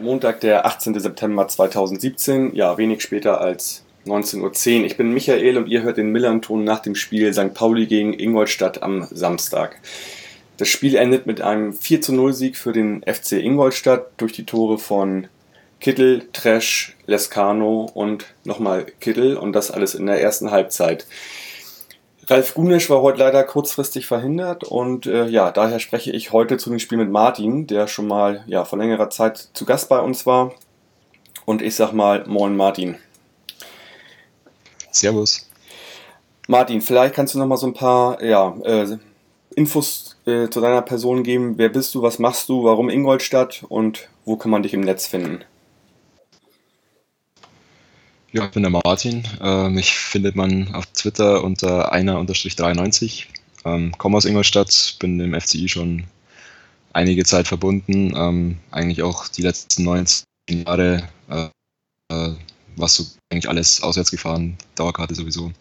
Montag, der 18. September 2017, ja, wenig später als 19.10 Uhr. Ich bin Michael und ihr hört den Millanton nach dem Spiel St. Pauli gegen Ingolstadt am Samstag. Das Spiel endet mit einem 4 zu 0 Sieg für den FC Ingolstadt durch die Tore von Kittel, Tresch, Lescano und nochmal Kittel und das alles in der ersten Halbzeit. Ralf Gunisch war heute leider kurzfristig verhindert und äh, ja, daher spreche ich heute zu dem Spiel mit Martin, der schon mal ja, vor längerer Zeit zu Gast bei uns war. Und ich sag mal, moin Martin. Servus. Martin, vielleicht kannst du noch mal so ein paar ja, äh, Infos äh, zu deiner Person geben. Wer bist du, was machst du, warum Ingolstadt und wo kann man dich im Netz finden? Ja, ich bin der Martin. Äh, mich findet man auf Twitter unter einer-93. Ähm, komme aus Ingolstadt, bin im FCI schon einige Zeit verbunden. Ähm, eigentlich auch die letzten 19 Jahre äh, äh, was so eigentlich alles auswärts gefahren, Dauerkarte sowieso.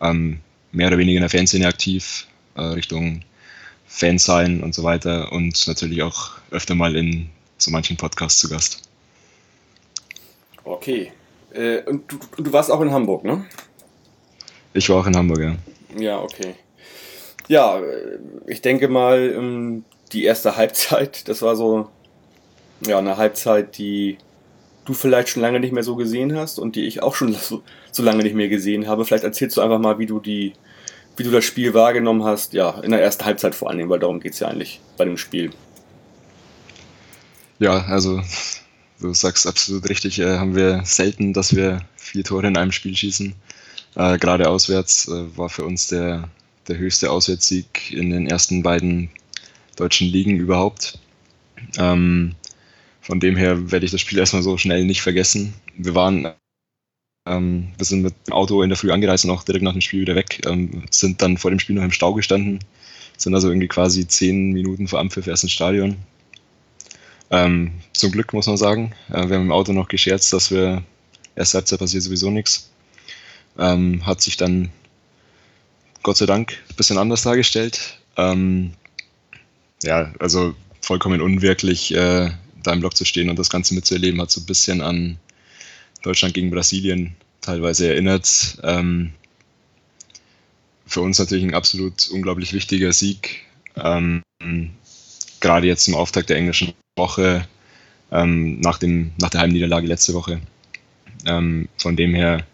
Ähm, mehr oder weniger in der Fanszene aktiv, äh, Richtung Fans sein und so weiter und natürlich auch öfter mal in so manchen Podcasts zu Gast. Okay, äh, und du, du, warst auch in Hamburg, ne? Ich war auch in Hamburg, ja. Ja, okay. Ja, äh, ich denke mal, ähm, die erste Halbzeit, das war so ja, eine Halbzeit, die du vielleicht schon lange nicht mehr so gesehen hast und die ich auch schon so, so lange nicht mehr gesehen habe. Vielleicht erzählst du einfach mal, wie du die, wie du das Spiel wahrgenommen hast, ja, in der ersten Halbzeit vor allem, weil darum geht es ja eigentlich bei dem Spiel. Ja, also du sagst absolut richtig, äh, haben wir selten, dass wir vier Tore in einem Spiel schießen. Äh, gerade auswärts äh, war für uns der, der höchste Auswärtssieg in den ersten beiden deutschen Ligen überhaupt. Ähm, von dem her werde ich das Spiel erstmal so schnell nicht vergessen. Wir waren, ähm, wir sind mit dem Auto in der Früh angereist und auch direkt nach dem Spiel wieder weg, ähm, sind dann vor dem Spiel noch im Stau gestanden, sind also irgendwie quasi zehn Minuten vor Anpfiff erst ins Stadion ähm, zum Glück muss man sagen. Äh, wir haben im Auto noch gescherzt, dass wir erst Halbzeit passiert sowieso nichts. Ähm, hat sich dann Gott sei Dank ein bisschen anders dargestellt. Ähm, ja, also vollkommen unwirklich, äh, da im Block zu stehen und das Ganze mitzuerleben, hat so ein bisschen an Deutschland gegen Brasilien teilweise erinnert. Ähm, für uns natürlich ein absolut unglaublich wichtiger Sieg. Ähm, gerade jetzt im Auftakt der englischen Woche ähm, nach, dem, nach der Heimniederlage letzte Woche. Ähm, von dem her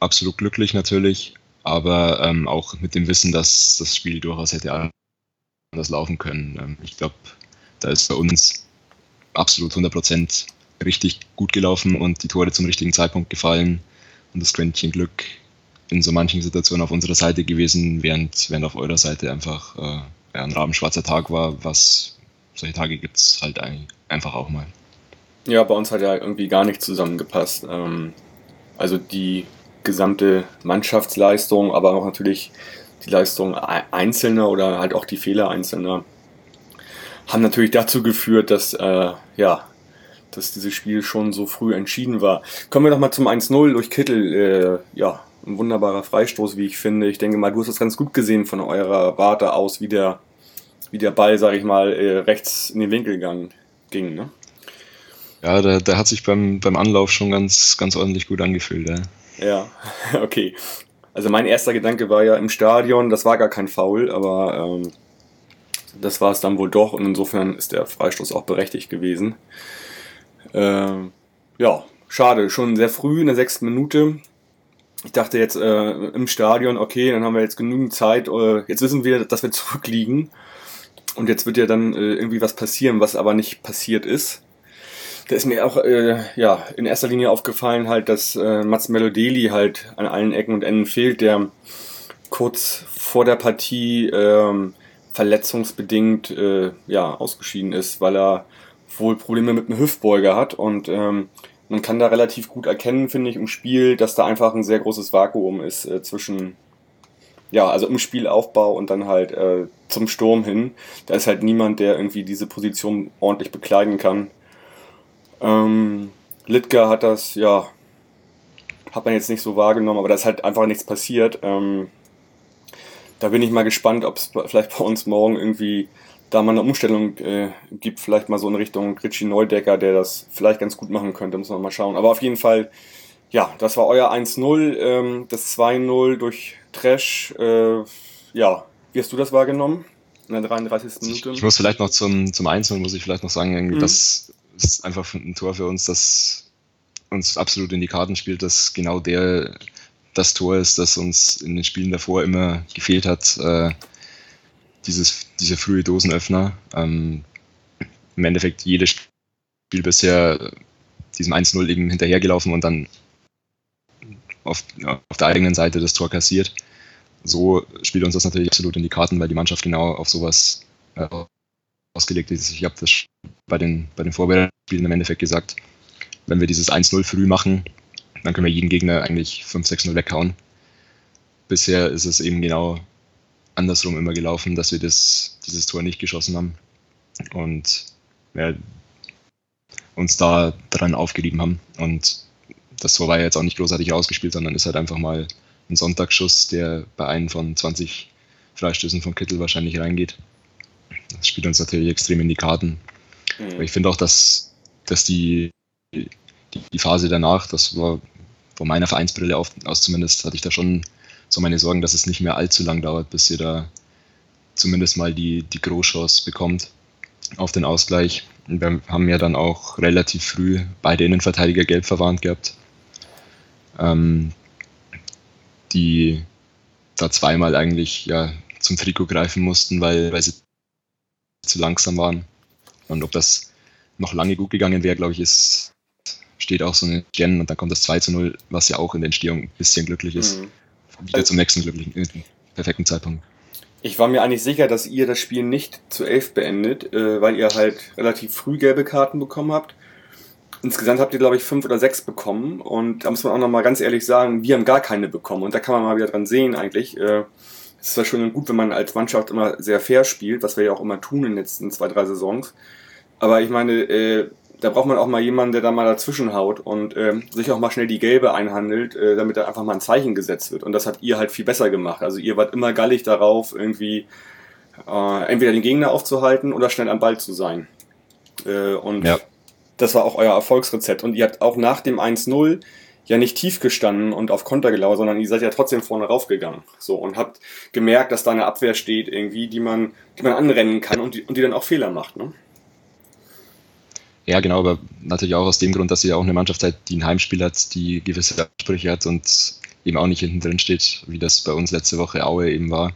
absolut glücklich natürlich, aber ähm, auch mit dem Wissen, dass das Spiel durchaus hätte anders laufen können. Ähm, ich glaube, da ist bei uns absolut 100% richtig gut gelaufen und die Tore zum richtigen Zeitpunkt gefallen und das Quäntchen Glück in so manchen Situationen auf unserer Seite gewesen, während, während auf eurer Seite einfach äh, ein rabenschwarzer Tag war, was solche Tage gibt es halt einfach auch mal. Ja, bei uns hat ja irgendwie gar nicht zusammengepasst. Ähm, also die gesamte Mannschaftsleistung, aber auch natürlich die Leistung Einzelner oder halt auch die Fehler Einzelner haben natürlich dazu geführt, dass äh, ja, dass dieses Spiel schon so früh entschieden war. Kommen wir doch mal zum 1-0 durch Kittel. Äh, ja, ein wunderbarer Freistoß, wie ich finde. Ich denke mal, du hast das ganz gut gesehen von eurer Warte aus, wie der wie der Ball, sage ich mal, äh, rechts in den Winkel ging. Ne? Ja, der, der hat sich beim, beim Anlauf schon ganz, ganz ordentlich gut angefühlt. Ja. ja, okay. Also mein erster Gedanke war ja im Stadion, das war gar kein Foul, aber ähm, das war es dann wohl doch und insofern ist der Freistoß auch berechtigt gewesen. Ähm, ja, schade, schon sehr früh in der sechsten Minute. Ich dachte jetzt äh, im Stadion, okay, dann haben wir jetzt genügend Zeit, äh, jetzt wissen wir, dass wir zurückliegen und jetzt wird ja dann äh, irgendwie was passieren, was aber nicht passiert ist. Da ist mir auch äh, ja, in erster Linie aufgefallen, halt, dass äh, Mats Melodeli halt an allen Ecken und Enden fehlt, der kurz vor der Partie ähm, verletzungsbedingt äh, ja, ausgeschieden ist, weil er wohl Probleme mit einem Hüftbeuger hat und ähm, man kann da relativ gut erkennen, finde ich, im Spiel, dass da einfach ein sehr großes Vakuum ist äh, zwischen ja, also im Spielaufbau und dann halt äh, zum Sturm hin. Da ist halt niemand, der irgendwie diese Position ordentlich bekleiden kann. Ähm, Litka hat das, ja, hat man jetzt nicht so wahrgenommen, aber da ist halt einfach nichts passiert. Ähm, da bin ich mal gespannt, ob es vielleicht bei uns morgen irgendwie da mal eine Umstellung äh, gibt, vielleicht mal so in Richtung Richie Neudecker, der das vielleicht ganz gut machen könnte, muss man mal schauen. Aber auf jeden Fall, ja, das war euer 1-0, ähm, das 2-0 durch Trash. Äh, ja, wie hast du das wahrgenommen in der 33. Minute? Ich, ich muss vielleicht noch zum, zum 1-0, muss ich vielleicht noch sagen, mhm. das ist einfach ein Tor für uns, das uns absolut in die Karten spielt, dass genau der das Tor ist, das uns in den Spielen davor immer gefehlt hat. Äh, dieses, dieser frühe Dosenöffner. Ähm, Im Endeffekt jedes Spiel bisher diesem 1-0 eben hinterhergelaufen und dann auf, auf der eigenen Seite das Tor kassiert. So spielt uns das natürlich absolut in die Karten, weil die Mannschaft genau auf sowas äh, ausgelegt ist. Ich habe das bei den, bei den Vorbereitungsspielen im Endeffekt gesagt, wenn wir dieses 1-0 früh machen, dann können wir jeden Gegner eigentlich 5-6-0 weghauen. Bisher ist es eben genau andersrum immer gelaufen, dass wir das, dieses Tor nicht geschossen haben und ja, uns da dran aufgerieben haben. Und das Tor war ja jetzt auch nicht großartig ausgespielt, sondern ist halt einfach mal ein Sonntagsschuss, der bei einem von 20 Freistößen von Kittel wahrscheinlich reingeht. Das spielt uns natürlich extrem in die Karten. Mhm. Aber ich finde auch, dass, dass die, die, die, Phase danach, das war von meiner Vereinsbrille auf, aus zumindest, hatte ich da schon so meine Sorgen, dass es nicht mehr allzu lang dauert, bis ihr da zumindest mal die, die Großchance bekommt auf den Ausgleich. Wir haben ja dann auch relativ früh beide Innenverteidiger gelb verwarnt gehabt. Ähm, die da zweimal eigentlich ja zum Trikot greifen mussten, weil, weil sie zu langsam waren. Und ob das noch lange gut gegangen wäre, glaube ich, ist, steht auch so ein Gen und dann kommt das 2 zu 0, was ja auch in der Entstehung ein bisschen glücklich ist. Mhm wieder zum nächsten glücklichen, äh, perfekten Zeitpunkt. Ich war mir eigentlich sicher, dass ihr das Spiel nicht zu elf beendet, äh, weil ihr halt relativ früh gelbe Karten bekommen habt. Insgesamt habt ihr, glaube ich, fünf oder sechs bekommen. Und da muss man auch nochmal ganz ehrlich sagen, wir haben gar keine bekommen. Und da kann man mal wieder dran sehen eigentlich. Äh, es ist zwar schön und gut, wenn man als Mannschaft immer sehr fair spielt, was wir ja auch immer tun in den letzten zwei, drei Saisons. Aber ich meine, äh, da braucht man auch mal jemanden, der da mal dazwischen haut und ähm, sich auch mal schnell die Gelbe einhandelt, äh, damit da einfach mal ein Zeichen gesetzt wird. Und das habt ihr halt viel besser gemacht. Also ihr wart immer gallig darauf, irgendwie äh, entweder den Gegner aufzuhalten oder schnell am Ball zu sein. Äh, und ja. das war auch euer Erfolgsrezept. Und ihr habt auch nach dem 1-0 ja nicht tief gestanden und auf Konter gelauert, sondern ihr seid ja trotzdem vorne raufgegangen. So, und habt gemerkt, dass da eine Abwehr steht, irgendwie, die man, die man anrennen kann und die, und die dann auch Fehler macht. Ne? Ja, genau, aber natürlich auch aus dem Grund, dass sie ja auch eine Mannschaft seid, die ein Heimspiel hat, die gewisse Ansprüche hat und eben auch nicht hinten drin steht, wie das bei uns letzte Woche Aue eben war.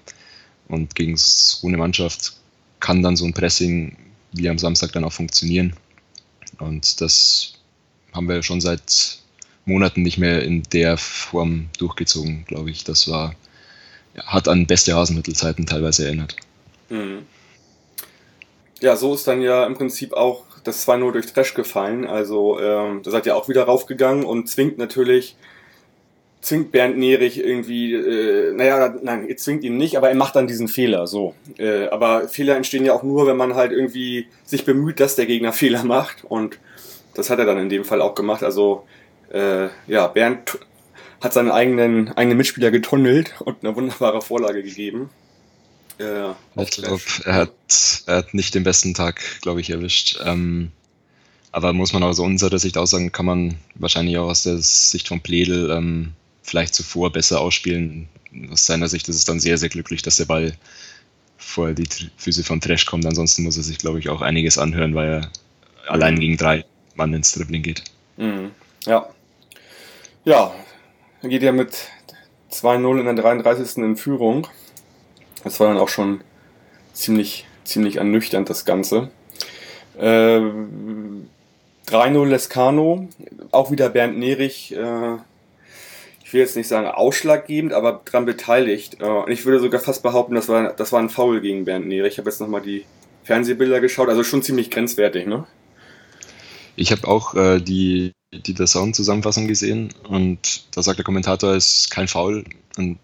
Und gegen so eine Mannschaft kann dann so ein Pressing wie am Samstag dann auch funktionieren. Und das haben wir schon seit Monaten nicht mehr in der Form durchgezogen, glaube ich. Das war, hat an beste Hasenmittelzeiten teilweise erinnert. Mhm. Ja, so ist dann ja im Prinzip auch das 2-0 durch Trash gefallen. Also ähm, da seid ihr auch wieder raufgegangen und zwingt natürlich, zwingt Bernd Nerich irgendwie, äh, naja, nein, ihr zwingt ihn nicht, aber er macht dann diesen Fehler. So. Äh, aber Fehler entstehen ja auch nur, wenn man halt irgendwie sich bemüht, dass der Gegner Fehler macht. Und das hat er dann in dem Fall auch gemacht. Also äh, ja, Bernd hat seinen eigenen, eigenen Mitspieler getunnelt und eine wunderbare Vorlage gegeben. Ja, ich glaube, er hat, er hat nicht den besten Tag, glaube ich, erwischt. Ähm, aber muss man aus unserer Sicht auch sagen, kann man wahrscheinlich auch aus der Sicht von Pledel ähm, vielleicht zuvor besser ausspielen. Aus seiner Sicht ist es dann sehr, sehr glücklich, dass der Ball vor die Füße von Trash kommt. Ansonsten muss er sich, glaube ich, auch einiges anhören, weil er allein gegen drei Mann ins Dribbling geht. Mhm. Ja. Ja, er geht ja mit 2-0 in der 33. in Führung. Das war dann auch schon ziemlich, ziemlich ernüchternd, das Ganze. Äh, 3-0 Lescano, auch wieder Bernd Nerich, äh, ich will jetzt nicht sagen ausschlaggebend, aber daran beteiligt. Äh, und ich würde sogar fast behaupten, das war, das war ein Foul gegen Bernd Nerich. Ich habe jetzt nochmal die Fernsehbilder geschaut, also schon ziemlich grenzwertig, ne? Ich habe auch äh, die, die der Sound-Zusammenfassung gesehen und da sagt der Kommentator, es ist kein Foul. Und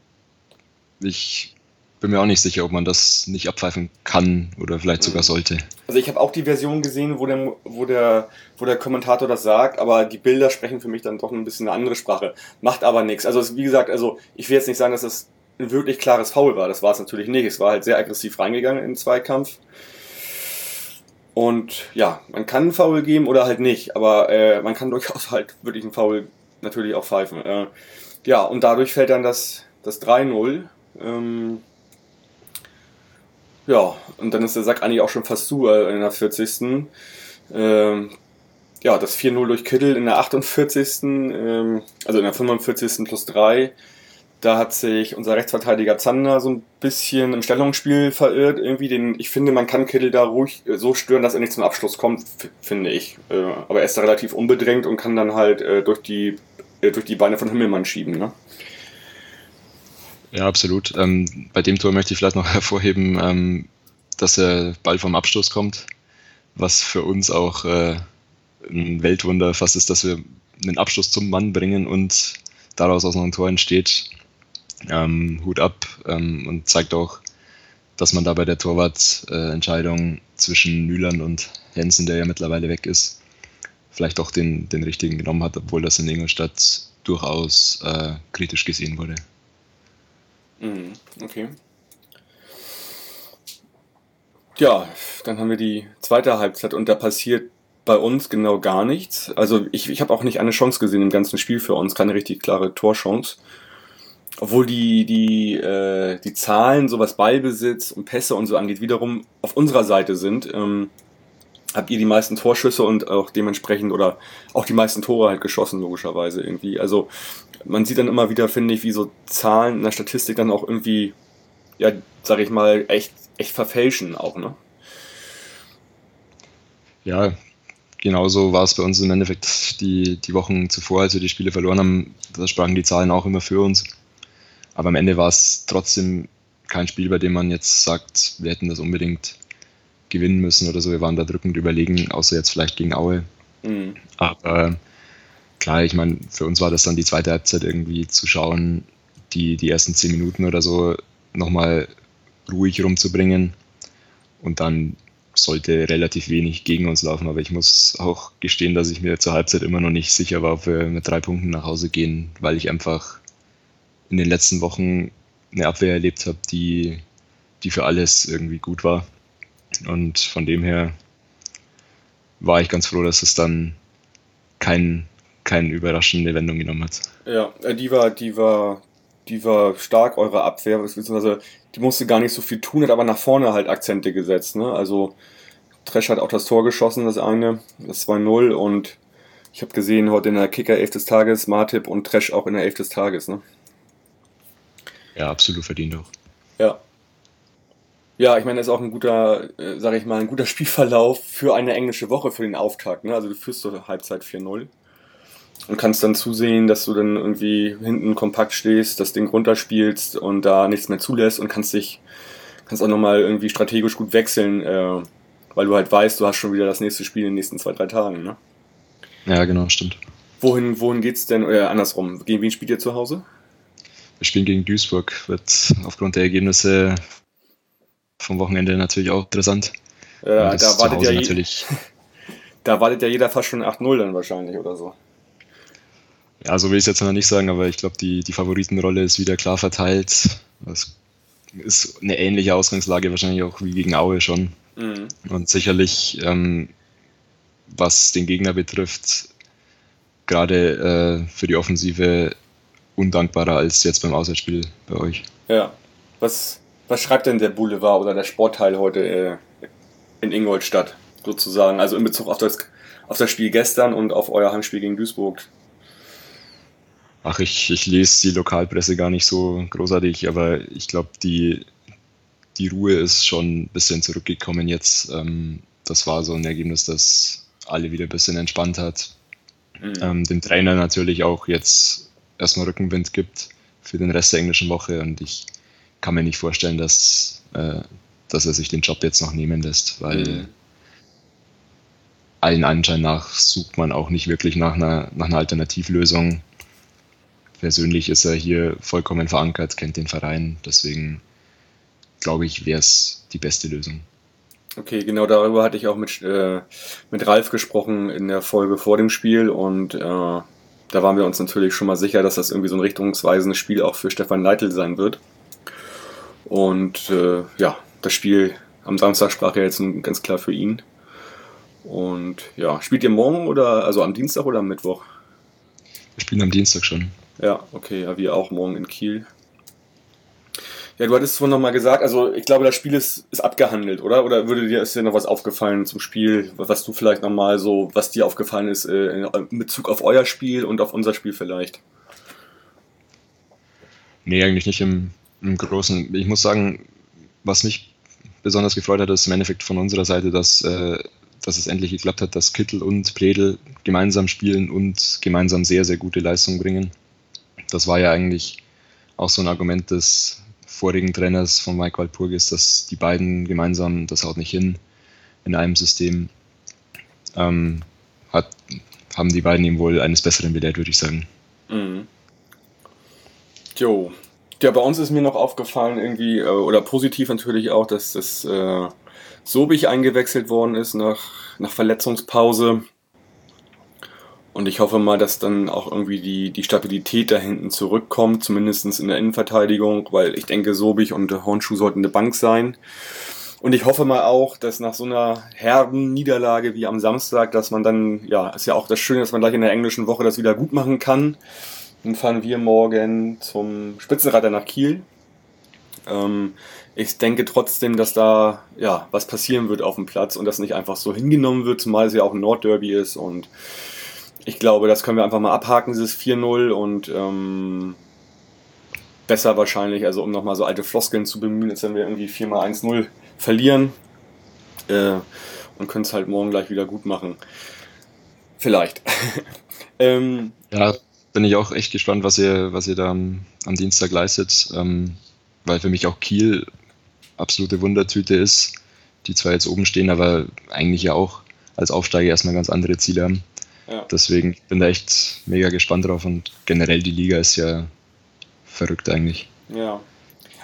ich bin mir auch nicht sicher, ob man das nicht abpfeifen kann oder vielleicht sogar mhm. sollte. Also ich habe auch die Version gesehen, wo der, wo, der, wo der Kommentator das sagt, aber die Bilder sprechen für mich dann doch ein bisschen eine andere Sprache. Macht aber nichts. Also wie gesagt, also ich will jetzt nicht sagen, dass das ein wirklich klares Foul war. Das war es natürlich nicht. Es war halt sehr aggressiv reingegangen in den Zweikampf. Und ja, man kann einen Foul geben oder halt nicht, aber äh, man kann durchaus halt wirklich einen Foul natürlich auch pfeifen. Äh, ja, und dadurch fällt dann das, das 3-0. Ähm, ja, und dann ist der Sack eigentlich auch schon fast zu äh, in der 40. Ähm, ja, das 4-0 durch Kittel in der 48. Ähm, also in der 45. plus 3. Da hat sich unser Rechtsverteidiger Zander so ein bisschen im Stellungsspiel verirrt. Irgendwie den, ich finde, man kann Kittel da ruhig äh, so stören, dass er nicht zum Abschluss kommt, finde ich. Äh, aber er ist da relativ unbedrängt und kann dann halt durch die durch die Beine von Himmelmann schieben, ne? Ja, absolut. Ähm, bei dem Tor möchte ich vielleicht noch hervorheben, ähm, dass der Ball vom Abstoß kommt, was für uns auch äh, ein Weltwunder fast ist, dass wir einen Abstoß zum Mann bringen und daraus aus noch ein Tor entsteht. Ähm, Hut ab ähm, und zeigt auch, dass man da bei der Torwartentscheidung äh, zwischen Mühlern und Jensen, der ja mittlerweile weg ist, vielleicht auch den, den richtigen genommen hat, obwohl das in Ingolstadt durchaus äh, kritisch gesehen wurde. Mhm, okay. Ja, dann haben wir die zweite Halbzeit und da passiert bei uns genau gar nichts. Also ich, ich habe auch nicht eine Chance gesehen im ganzen Spiel für uns, keine richtig klare Torchance. Obwohl die, die, äh, die Zahlen, so was Ballbesitz und Pässe und so angeht, wiederum auf unserer Seite sind. Ähm, habt ihr die meisten Torschüsse und auch dementsprechend oder auch die meisten Tore halt geschossen, logischerweise irgendwie. Also man sieht dann immer wieder, finde ich, wie so Zahlen in der Statistik dann auch irgendwie, ja, sag ich mal, echt, echt verfälschen auch, ne? Ja, genauso war es bei uns im Endeffekt die, die Wochen zuvor, als wir die Spiele verloren haben. Da sprachen die Zahlen auch immer für uns. Aber am Ende war es trotzdem kein Spiel, bei dem man jetzt sagt, wir hätten das unbedingt gewinnen müssen oder so. Wir waren da drückend überlegen, außer jetzt vielleicht gegen Aue. Mhm. Aber klar, ich meine, für uns war das dann die zweite Halbzeit irgendwie zu schauen, die, die ersten zehn Minuten oder so nochmal ruhig rumzubringen. Und dann sollte relativ wenig gegen uns laufen. Aber ich muss auch gestehen, dass ich mir zur Halbzeit immer noch nicht sicher war, ob wir mit drei Punkten nach Hause gehen, weil ich einfach in den letzten Wochen eine Abwehr erlebt habe, die, die für alles irgendwie gut war. Und von dem her war ich ganz froh, dass es dann kein, keine überraschende Wendung genommen hat. Ja, äh, die war, die war, die war stark, eure Abwehr, beziehungsweise die musste gar nicht so viel tun, hat aber nach vorne halt Akzente gesetzt. Ne? Also Tresch hat auch das Tor geschossen, das eine, das 2-0 und ich habe gesehen heute in der Kicker 11 des Tages, Martip und Tresch auch in der 11 des Tages. Ne? Ja, absolut verdient auch. Ja, ja, ich meine, das ist auch ein guter, äh, sage ich mal, ein guter Spielverlauf für eine englische Woche für den Auftakt. Ne? Also du führst zur Halbzeit 4-0 und kannst dann zusehen, dass du dann irgendwie hinten kompakt stehst, das Ding runterspielst und da nichts mehr zulässt und kannst dich, kannst auch nochmal irgendwie strategisch gut wechseln, äh, weil du halt weißt, du hast schon wieder das nächste Spiel in den nächsten zwei, drei Tagen. Ne? Ja, genau, stimmt. Wohin, wohin geht's denn, oder andersrum, gegen wen spielt ihr zu Hause? Wir spielen gegen Duisburg, wird aufgrund der Ergebnisse vom Wochenende natürlich auch interessant. Ja, da wartet, ja natürlich da wartet ja jeder fast schon 8-0 dann wahrscheinlich oder so. Ja, so will ich es jetzt noch nicht sagen, aber ich glaube, die, die Favoritenrolle ist wieder klar verteilt. Das ist eine ähnliche Ausgangslage wahrscheinlich auch wie gegen Aue schon. Mhm. Und sicherlich, ähm, was den Gegner betrifft, gerade äh, für die Offensive undankbarer als jetzt beim Auswärtsspiel bei euch. Ja. Was, was schreibt denn der Boulevard oder der Sportteil heute äh, in Ingolstadt sozusagen? Also in Bezug auf das, auf das Spiel gestern und auf euer Heimspiel gegen Duisburg? Ach, ich, ich lese die Lokalpresse gar nicht so großartig, aber ich glaube, die, die Ruhe ist schon ein bisschen zurückgekommen jetzt. Ähm, das war so ein Ergebnis, das alle wieder ein bisschen entspannt hat. Mhm. Ähm, dem Trainer natürlich auch jetzt erstmal Rückenwind gibt für den Rest der englischen Woche und ich kann mir nicht vorstellen, dass, äh, dass er sich den Job jetzt noch nehmen lässt, weil mhm. allen Anschein nach sucht man auch nicht wirklich nach einer, nach einer Alternativlösung. Persönlich ist er hier vollkommen verankert, kennt den Verein, deswegen glaube ich, wäre es die beste Lösung. Okay, genau darüber hatte ich auch mit, äh, mit Ralf gesprochen in der Folge vor dem Spiel und äh, da waren wir uns natürlich schon mal sicher, dass das irgendwie so ein richtungsweisendes Spiel auch für Stefan Leitl sein wird. Und äh, ja, das Spiel am Samstag sprach ja jetzt ganz klar für ihn. Und ja, spielt ihr morgen oder also am Dienstag oder am Mittwoch? Wir spielen am Dienstag schon. Ja, okay, ja, wir auch morgen in Kiel. Ja, du hattest vorhin nochmal gesagt, also ich glaube, das Spiel ist, ist abgehandelt, oder? Oder würde dir, ist dir noch was aufgefallen zum Spiel, was du vielleicht nochmal so, was dir aufgefallen ist äh, in Bezug auf euer Spiel und auf unser Spiel vielleicht? Nee, eigentlich nicht im, im Großen. Ich muss sagen, was mich besonders gefreut hat, ist im Endeffekt von unserer Seite, dass, äh, dass es endlich geklappt hat, dass Kittel und Pledel gemeinsam spielen und gemeinsam sehr, sehr gute Leistung bringen. Das war ja eigentlich auch so ein Argument des vorigen Trainers von Mike Walpurgis, dass die beiden gemeinsam, das haut nicht hin in einem System, ähm, hat, haben die beiden ihm wohl eines Besseren belehrt, würde ich sagen. Mhm. Jo. Ja, bei uns ist mir noch aufgefallen, irgendwie, äh, oder positiv natürlich auch, dass das äh, Sobich eingewechselt worden ist nach, nach Verletzungspause. Und ich hoffe mal, dass dann auch irgendwie die, die Stabilität da hinten zurückkommt, zumindest in der Innenverteidigung, weil ich denke, Sobich und Hornschuh sollten eine Bank sein. Und ich hoffe mal auch, dass nach so einer herben Niederlage wie am Samstag, dass man dann, ja, ist ja auch das Schöne, dass man gleich in der englischen Woche das wieder gut machen kann. Dann fahren wir morgen zum Spitzenreiter nach Kiel. Ähm, ich denke trotzdem, dass da ja was passieren wird auf dem Platz und das nicht einfach so hingenommen wird, zumal es ja auch ein Nordderby ist und ich glaube, das können wir einfach mal abhaken, dieses 4-0 und ähm, besser wahrscheinlich, also um nochmal so alte Floskeln zu bemühen, als wenn wir irgendwie 4x1-0 verlieren äh, und können es halt morgen gleich wieder gut machen. Vielleicht. ähm, ja, bin ich auch echt gespannt, was ihr, was ihr da am, Dienstag leistet, ähm, weil für mich auch Kiel absolute Wundertüte ist, die zwar jetzt oben stehen, aber eigentlich ja auch als Aufsteiger erstmal ganz andere Ziele haben. Ja. Deswegen bin da echt mega gespannt drauf und generell die Liga ist ja verrückt eigentlich. Ja.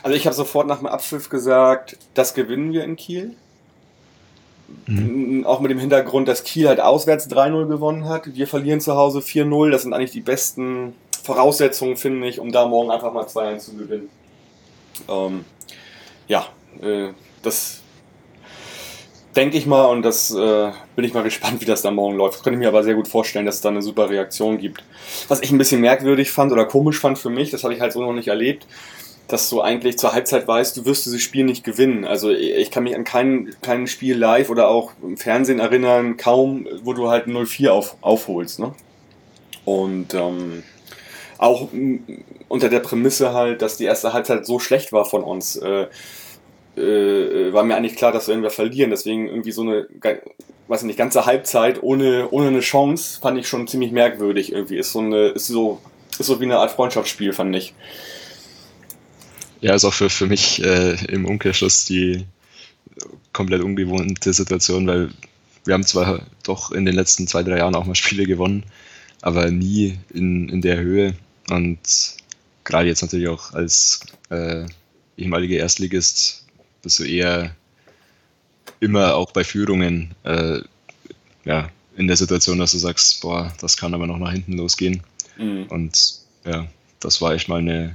Also ich habe sofort nach dem Abpfiff gesagt, das gewinnen wir in Kiel. Mhm. Auch mit dem Hintergrund, dass Kiel halt auswärts 3-0 gewonnen hat. Wir verlieren zu Hause 4-0. Das sind eigentlich die besten Voraussetzungen, finde ich, um da morgen einfach mal 2-1 zu gewinnen. Ähm, ja, äh, das denke ich mal, und das äh, bin ich mal gespannt, wie das dann morgen läuft. Das könnte ich mir aber sehr gut vorstellen, dass es da eine super Reaktion gibt. Was ich ein bisschen merkwürdig fand oder komisch fand für mich, das habe ich halt so noch nicht erlebt, dass du eigentlich zur Halbzeit weißt, du wirst dieses Spiel nicht gewinnen. Also ich kann mich an kein, kein Spiel live oder auch im Fernsehen erinnern, kaum, wo du halt 0-4 auf, aufholst. Ne? Und ähm, auch unter der Prämisse halt, dass die erste Halbzeit so schlecht war von uns. Äh, äh, war mir eigentlich klar, dass wir verlieren. Deswegen irgendwie so eine, weiß nicht, ganze Halbzeit ohne, ohne eine Chance fand ich schon ziemlich merkwürdig irgendwie. Ist so eine, ist so, ist so wie eine Art Freundschaftsspiel, fand ich. Ja, ist auch für, für mich äh, im Umkehrschluss die komplett ungewohnte Situation, weil wir haben zwar doch in den letzten zwei, drei Jahren auch mal Spiele gewonnen, aber nie in, in der Höhe. Und gerade jetzt natürlich auch als äh, ehemaliger Erstligist bist du eher immer auch bei Führungen äh, ja, in der Situation, dass du sagst, boah, das kann aber noch nach hinten losgehen. Mhm. Und ja, das war echt mal eine,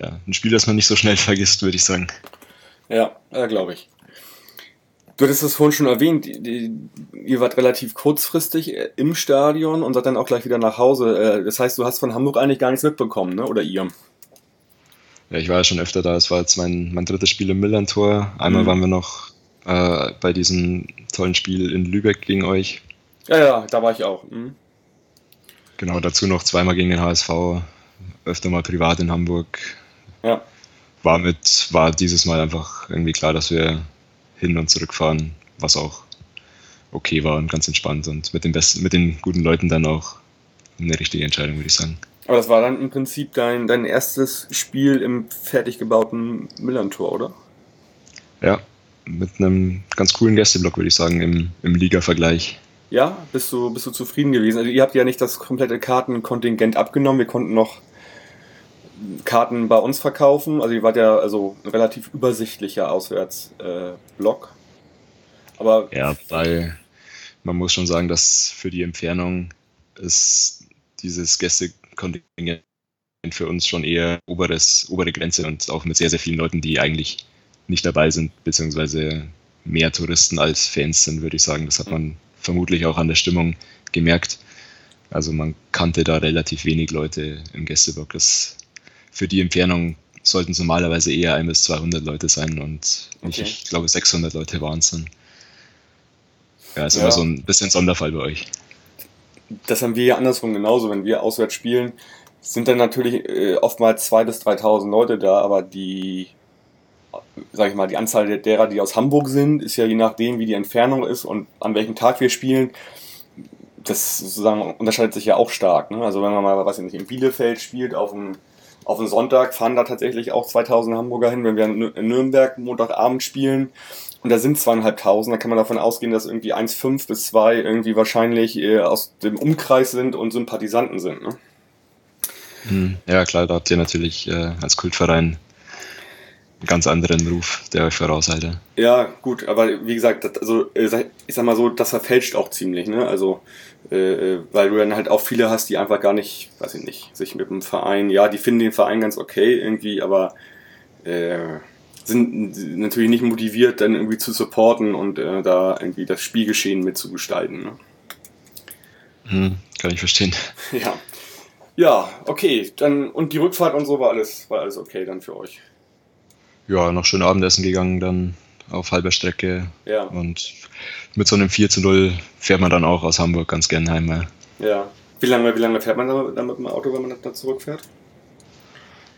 ja, ein Spiel, das man nicht so schnell vergisst, würde ich sagen. Ja, äh, glaube ich. Du hattest es vorhin schon erwähnt, ihr wart relativ kurzfristig äh, im Stadion und seid dann auch gleich wieder nach Hause. Äh, das heißt, du hast von Hamburg eigentlich gar nichts mitbekommen, ne? oder ihr? Ja, ich war ja schon öfter da. Es war jetzt mein, mein drittes Spiel im Millantor. Einmal mhm. waren wir noch äh, bei diesem tollen Spiel in Lübeck gegen euch. Ja, ja, da war ich auch. Mhm. Genau, dazu noch zweimal gegen den HSV, öfter mal privat in Hamburg. Ja. War mit, war dieses Mal einfach irgendwie klar, dass wir hin und zurück fahren, was auch okay war und ganz entspannt und mit den besten, mit den guten Leuten dann auch eine richtige Entscheidung, würde ich sagen. Aber das war dann im Prinzip dein, dein erstes Spiel im fertig gebauten Millantor, oder? Ja, mit einem ganz coolen Gästeblock, würde ich sagen, im, im Liga-Vergleich. Ja, bist du, bist du zufrieden gewesen? Also ihr habt ja nicht das komplette Kartenkontingent abgenommen, wir konnten noch Karten bei uns verkaufen. Also ihr wart ja also ein relativ übersichtlicher Auswärtsblock. Äh, Aber ja, bei man muss schon sagen, dass für die Entfernung ist dieses Gästekontingent für uns schon eher oberes, obere Grenze und auch mit sehr, sehr vielen Leuten, die eigentlich nicht dabei sind, beziehungsweise mehr Touristen als Fans sind, würde ich sagen. Das hat man vermutlich auch an der Stimmung gemerkt. Also man kannte da relativ wenig Leute im Gästeblock. Das für die Entfernung sollten es normalerweise eher 1 bis 200 Leute sein und okay. ich, ich, glaube 600 Leute waren es dann. Ja, ist ja. immer so ein bisschen Sonderfall bei euch. Das haben wir ja andersrum genauso, wenn wir auswärts spielen, sind dann natürlich äh, oftmals 2.000 bis 3.000 Leute da, aber die, sag ich mal, die Anzahl derer, die aus Hamburg sind, ist ja je nachdem, wie die Entfernung ist und an welchem Tag wir spielen, das sozusagen unterscheidet sich ja auch stark. Ne? Also wenn man mal, was ich nicht, in Bielefeld spielt, auf dem auf den Sonntag fahren da tatsächlich auch 2000 Hamburger hin. Wenn wir in Nürnberg Montagabend spielen und da sind zweieinhalbtausend, dann kann man davon ausgehen, dass irgendwie 1,5 bis 2 irgendwie wahrscheinlich äh, aus dem Umkreis sind und Sympathisanten sind. Ne? Hm, ja, klar, da habt ihr natürlich äh, als Kultverein einen ganz anderen Ruf, der euch voraushalte. Ja, gut, aber wie gesagt, das, also äh, ich sag mal so, das verfälscht auch ziemlich, ne? Also, äh, äh, weil du dann halt auch viele hast, die einfach gar nicht, weiß ich nicht, sich mit dem Verein, ja, die finden den Verein ganz okay irgendwie, aber äh, sind natürlich nicht motiviert, dann irgendwie zu supporten und äh, da irgendwie das Spielgeschehen mitzugestalten. Ne? Hm, kann ich verstehen. Ja. Ja, okay. Dann, und die Rückfahrt und so war alles, war alles okay dann für euch ja, noch schön Abendessen gegangen, dann auf halber Strecke. Ja. Und mit so einem 4 zu 0 fährt man dann auch aus Hamburg ganz gerne heim. Ja. Wie lange, wie lange fährt man dann mit dem Auto, wenn man da zurückfährt?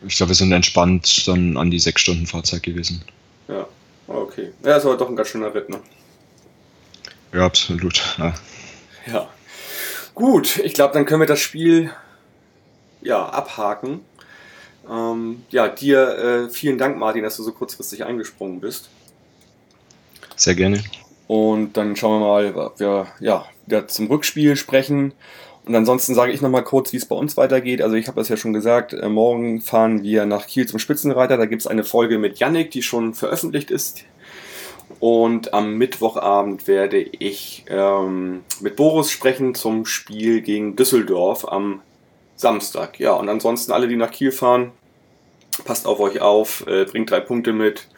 Ich glaube, wir sind entspannt dann an die sechs Stunden Fahrzeit gewesen. Ja, okay. Ja, ist aber doch ein ganz schöner Ritt, ne? Ja, absolut. Ja. ja. Gut, ich glaube, dann können wir das Spiel ja, abhaken. Ähm, ja, dir äh, vielen Dank, Martin, dass du so kurzfristig eingesprungen bist. Sehr gerne. Und dann schauen wir mal, ob wir ja, wieder zum Rückspiel sprechen. Und ansonsten sage ich nochmal kurz, wie es bei uns weitergeht. Also ich habe das ja schon gesagt, äh, morgen fahren wir nach Kiel zum Spitzenreiter. Da gibt es eine Folge mit Yannick, die schon veröffentlicht ist. Und am Mittwochabend werde ich ähm, mit Boris sprechen zum Spiel gegen Düsseldorf am Samstag. Ja, und ansonsten alle, die nach Kiel fahren, passt auf euch auf, äh, bringt drei Punkte mit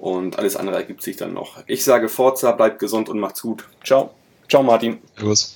und alles andere ergibt sich dann noch. Ich sage Forza, bleibt gesund und macht's gut. Ciao. Ciao, Martin. Servus.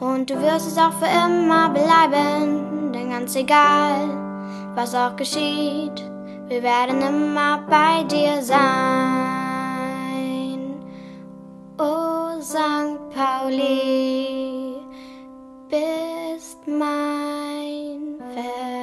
Und du wirst es auch für immer bleiben, denn ganz egal, was auch geschieht, wir werden immer bei dir sein. Oh St. Pauli, bist mein Fest.